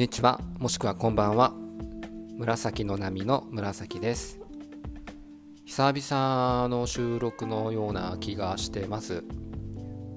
にちは。もしくはこんばんは。紫の波の紫です。久々の収録のような気がしてます。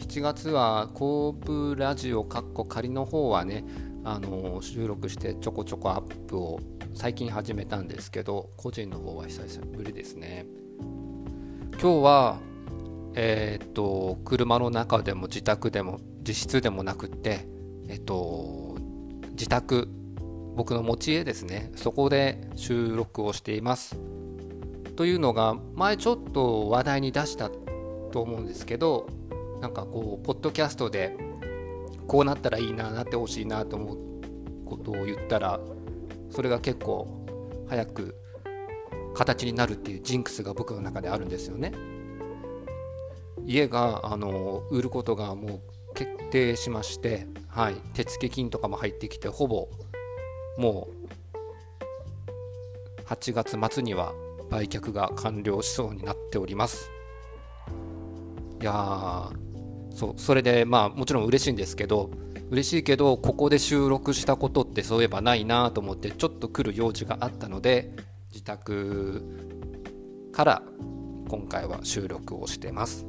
7月はコープラジオかっこ仮の方はねあの収録してちょこちょこアップを最近始めたんですけど個人の方は久しぶりですね。今日はえー、っと車の中でも自宅でも自室でもなくってえっと自宅僕の持ち家ですねそこで収録をしていますというのが前ちょっと話題に出したと思うんですけどなんかこうポッドキャストでこうなったらいいななってほしいなと思うことを言ったらそれが結構早く形になるっていうジンクスが僕の中であるんですよね。家があの売ることがもう決定しまして、はい、手付金とかも入ってきてほぼもう8月末には売却が完了しそうになっております。いやそうそれでまあもちろん嬉しいんですけど嬉しいけどここで収録したことってそういえばないなと思ってちょっと来る用事があったので自宅から今回は収録をしてます。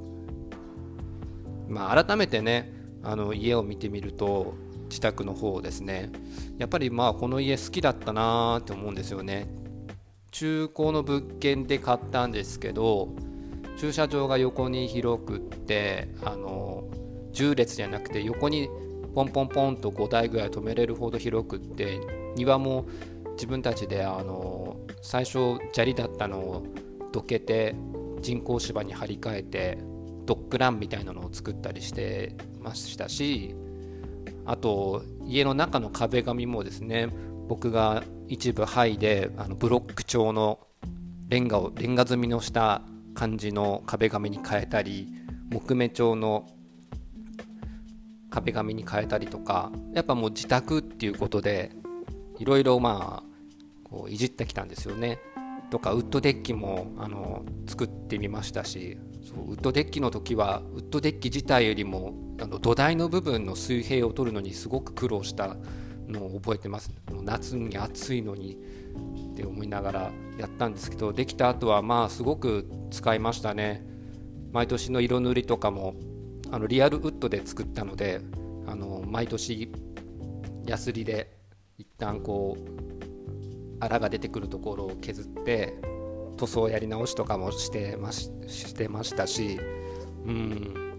まあ改めてねあの家を見てみると自宅の方ですね。やっぱりまあこの家好きだったなーって思うんですよね。中古の物件で買ったんですけど駐車場が横に広くってあの10列じゃなくて横にポンポンポンと5台ぐらい止めれるほど広くって庭も自分たちであの最初砂利だったのをどけて人工芝に張り替えてドッグランみたいなのを作ったりしてましたしあと家の中の壁紙もですね僕が一部剥いであのブロック調のレンガをレンガ積みのした感じの壁紙に変えたり木目調の壁紙に変えたりとかやっぱもう自宅っていうことでいろいろまあこういじってきたんですよね。とかウッドデッキもあの作ってみましたしそうウッドデッキの時はウッドデッキ自体よりもあの土台の部分の水平を取るのにすごく苦労したのを覚えてます。夏に暑いのにって思いながらやったんですけどできた後はまあすごく使いましたね。毎年の色塗りとかもあのリアルウッドで作ったのであの毎年ヤスリで一旦こう荒が出てくるところを削って塗装やり直しとかもしてまししてましたしうん。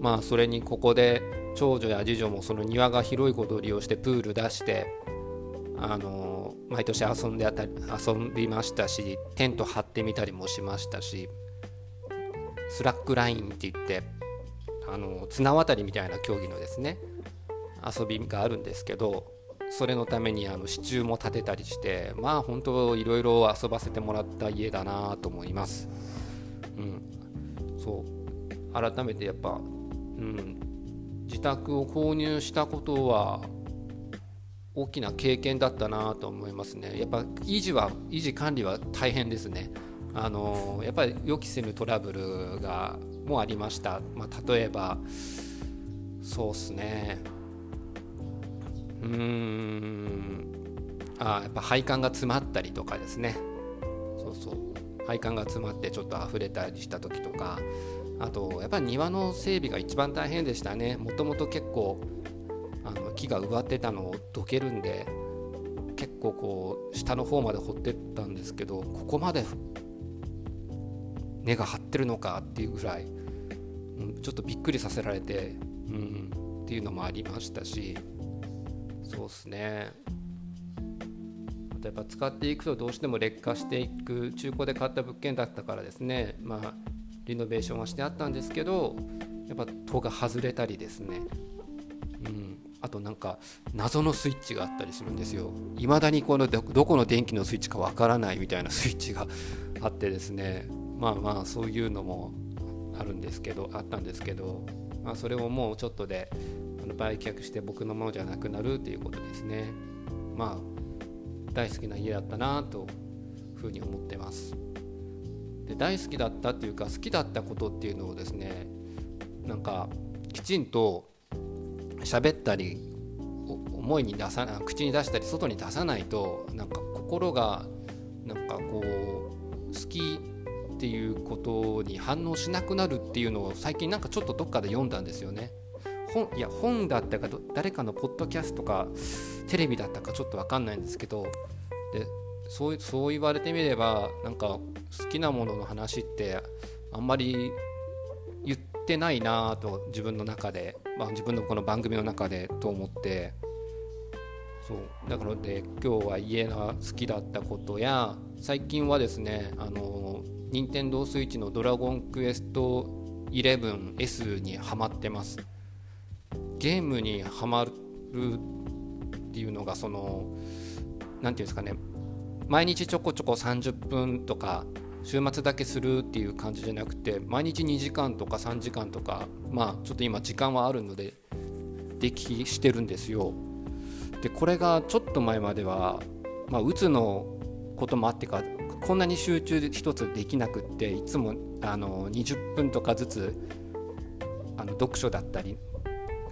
まあそれにここで長女や次女もその庭が広いことを利用してプール出してあの毎年遊んであたり遊びましたしテント張ってみたりもしましたしスラックラインって言ってあの綱渡りみたいな競技のですね遊びがあるんですけどそれのためにあの支柱も建てたりしてまあ本当いろいろ遊ばせてもらった家だなと思います。うん、そう改めてやっぱ、うん、自宅を購入したことは大きな経験だったなと思いますね。やっぱ維持は維持管理は大変ですね。あのやっぱり予期せぬトラブルがもありました。まあ、例えばそうっすねうん。あやっぱ配管が詰まったりとかですね。そうそう。配管が詰まってちょっと溢れたりした時とか。あとやっぱり庭の整備が一番大変でしたね。もともと結構あの木が植わってたのをどけるんで結構こう下の方まで掘ってったんですけどここまで根が張ってるのかっていうぐらい、ん、ちょっとびっくりさせられて、うん、っていうのもありましたし。そうっすね。あとやっぱ使っていくとどうしても劣化していく中古で買った物件だったからですね。まあリノベーションはしてあったんですけどやっぱ戸が外れたりですね。うん。あとなんか謎のスイッチがあったりするんですよ。未だにこのどこの電気のスイッチかわからないみたいなスイッチがあってですね。まあまあそういうのもあるんですけどあったんですけど、まあ、それをもうちょっとでの売却して僕のものじゃなくなるということですねまあ大好きな家だったなというふうに思ってますで大好きだったっていうか好きだったことっていうのをですねなんかきちんと喋ったり思いに出さ口に出したり外に出さないとなんか心がなんかこう好きっていうことに反応しなくなるっていうのを最近なんかちょっとどっかで読んだんですよね。本いや本だったか誰かのポッドキャストかテレビだったかちょっと分かんないんですけどでそうそう言われてみればなんか好きなものの話ってあんまり言ってないなと自分の中で、まあ、自分のこの番組の中でと思って。そう。だからで今日は家が好きだったことや最近はですねあの任天堂スイッチの「ドラゴンクエスト 11S」にハマってます。ゲームにはまるっていうのがその何て言うんですかね。毎日ちょこちょこ30分とか週末だけするっていう感じじゃなくて毎日2時間とか3時間とかまあちょっと今時間はあるのでできしてるんですよ。でこれがちょっと前まではまあうつのこともあってかこんなに集中で一つできなくっていつもあの20分とかずつあの読書だったり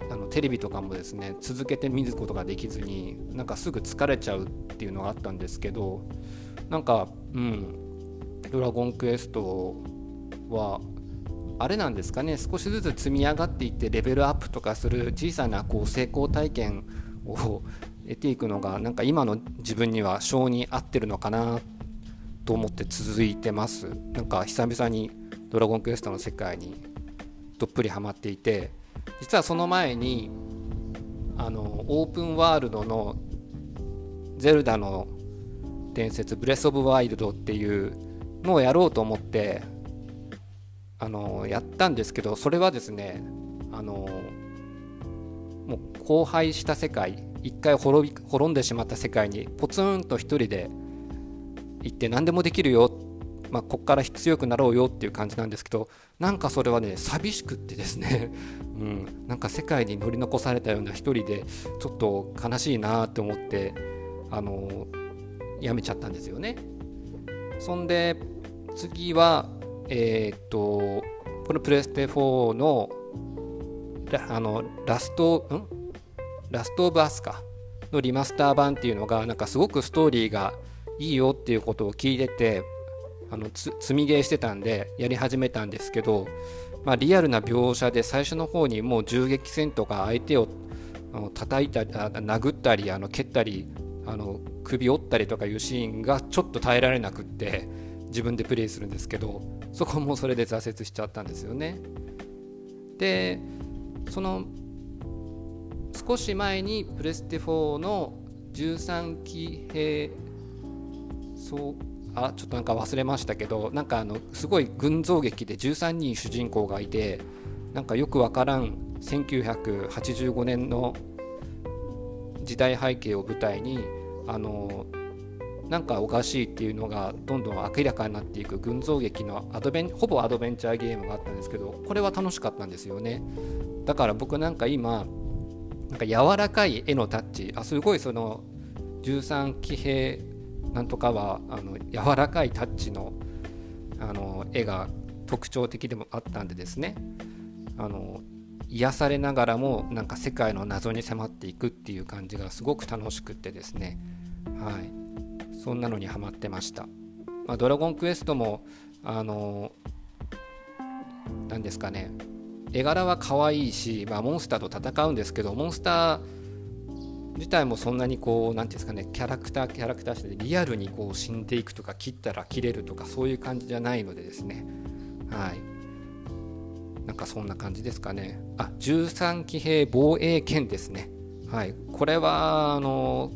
あのテレビとかもですね続けて見ることができずになんかすぐ疲れちゃうっていうのがあったんですけどなんかうん「ドラゴンクエスト」はあれなんですかね少しずつ積み上がっていってレベルアップとかする小さなこう成功体験を得ていくのがなんか今の自分には性に合ってるのかなと思って続いてます。なんか久々に「ドラゴンクエスト」の世界にどっぷりハマっていて実はその前にあのオープンワールドの「ゼルダの伝説ブレス・オブ・ワイルド」っていうのをやろうと思ってあのやったんですけどそれはですねあのもう荒廃した世界一回滅び滅んでしまった世界にポツンと一人で行って何でもできるよ、まあ、こっから強くなろうよっていう感じなんですけどなんかそれはね寂しくってですね、うん、なんか世界に乗り残されたような一人でちょっと悲しいなって思ってあのやめちゃったんですよね。そんで次はえー、っとこのプレステ4のあのラストん？ラストオブアスかのリマスター版っていうのがなんかすごくストーリーがいいよっていうことを聞いててあの積みゲーしてたんでやり始めたんですけど、まあ、リアルな描写で最初の方にもう銃撃戦とか相手を叩いたり殴ったりあの蹴ったりあの首折ったりとかいうシーンがちょっと耐えられなくって自分でプレイするんですけどそこもそれで挫折しちゃったんですよね。でその少し前にプレステ4の13騎兵そうあちょっとなんか忘れましたけどなんかあのすごい群像劇で13人主人公がいてなんかよくわからん1985年の時代背景を舞台にあのなんかおかしいっていうのがどんどん明らかになっていく群像劇のアドベンほぼアドベンチャーゲームがあったんですけどこれは楽しかったんですよね。だから僕なんか今なんか柔らかい絵のタッチあすごいその13騎兵なんとかはあの柔らかいタッチのあの絵が特徴的でもあったんでですね。あの癒されながらもなんか世界の謎に迫っていくっていう感じがすごく楽しくってですね。はい。そんなのにハマってました、まあ、ドラゴンクエストもあの何ですかね。絵柄は可愛いし、まあ、モンスターと戦うんですけどモンスター自体もそんなにこう何て言うんですかねキャラクターキャラクターしてリアルにこう死んでいくとか切ったら切れるとかそういう感じじゃないのでですね。はい。なんかそんな感じですかね。あ13騎兵防衛剣ですね。はい。これはあの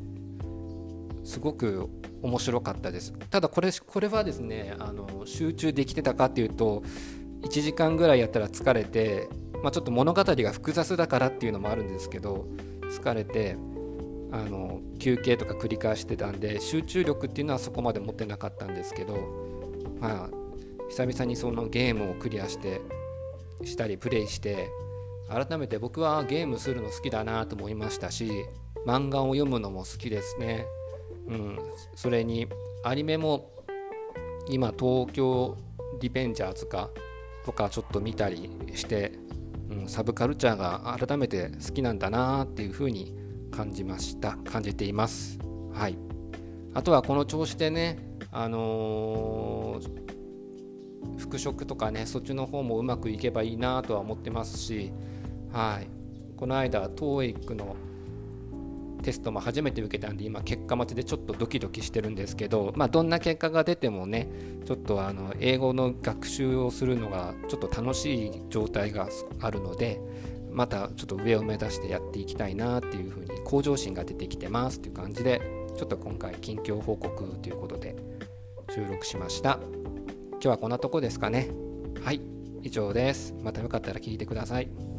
すごく面白かったです。ただこれこれはですねあの集中できてたかっていうと1時間ぐらいやったら疲れて、まあ、ちょっと物語が複雑だからっていうのもあるんですけど疲れてあの休憩とか繰り返してたんで集中力っていうのはそこまで持ってなかったんですけどまあ久々にそのゲームをクリアしてしたりプレイして改めて僕はゲームするの好きだなと思いましたし漫画を読むのも好きですね。うん、それにアニメも今東京リベンジャーズかとかちょっと見たりして、うん、サブカルチャーが改めて好きなんだなっていうふうに感じました。感じています。はい。あとはこの調子でねあのー、復職とかねそっちの方もうまくいけばいいなとは思ってますしはい。この間 TOEIC のテストも初めて受けたんで今結果待ちでちょっとドキドキしてるんですけど、まあ、どんな結果が出てもねちょっとあの英語の学習をするのがちょっと楽しい状態があるのでまたちょっと上を目指してやっていきたいなっていうふうに向上心が出てきてますっていう感じでちょっと今回近況報告ということで収録しました。今日はこんなとこですかね。はい以上です。またよかったら聞いてください。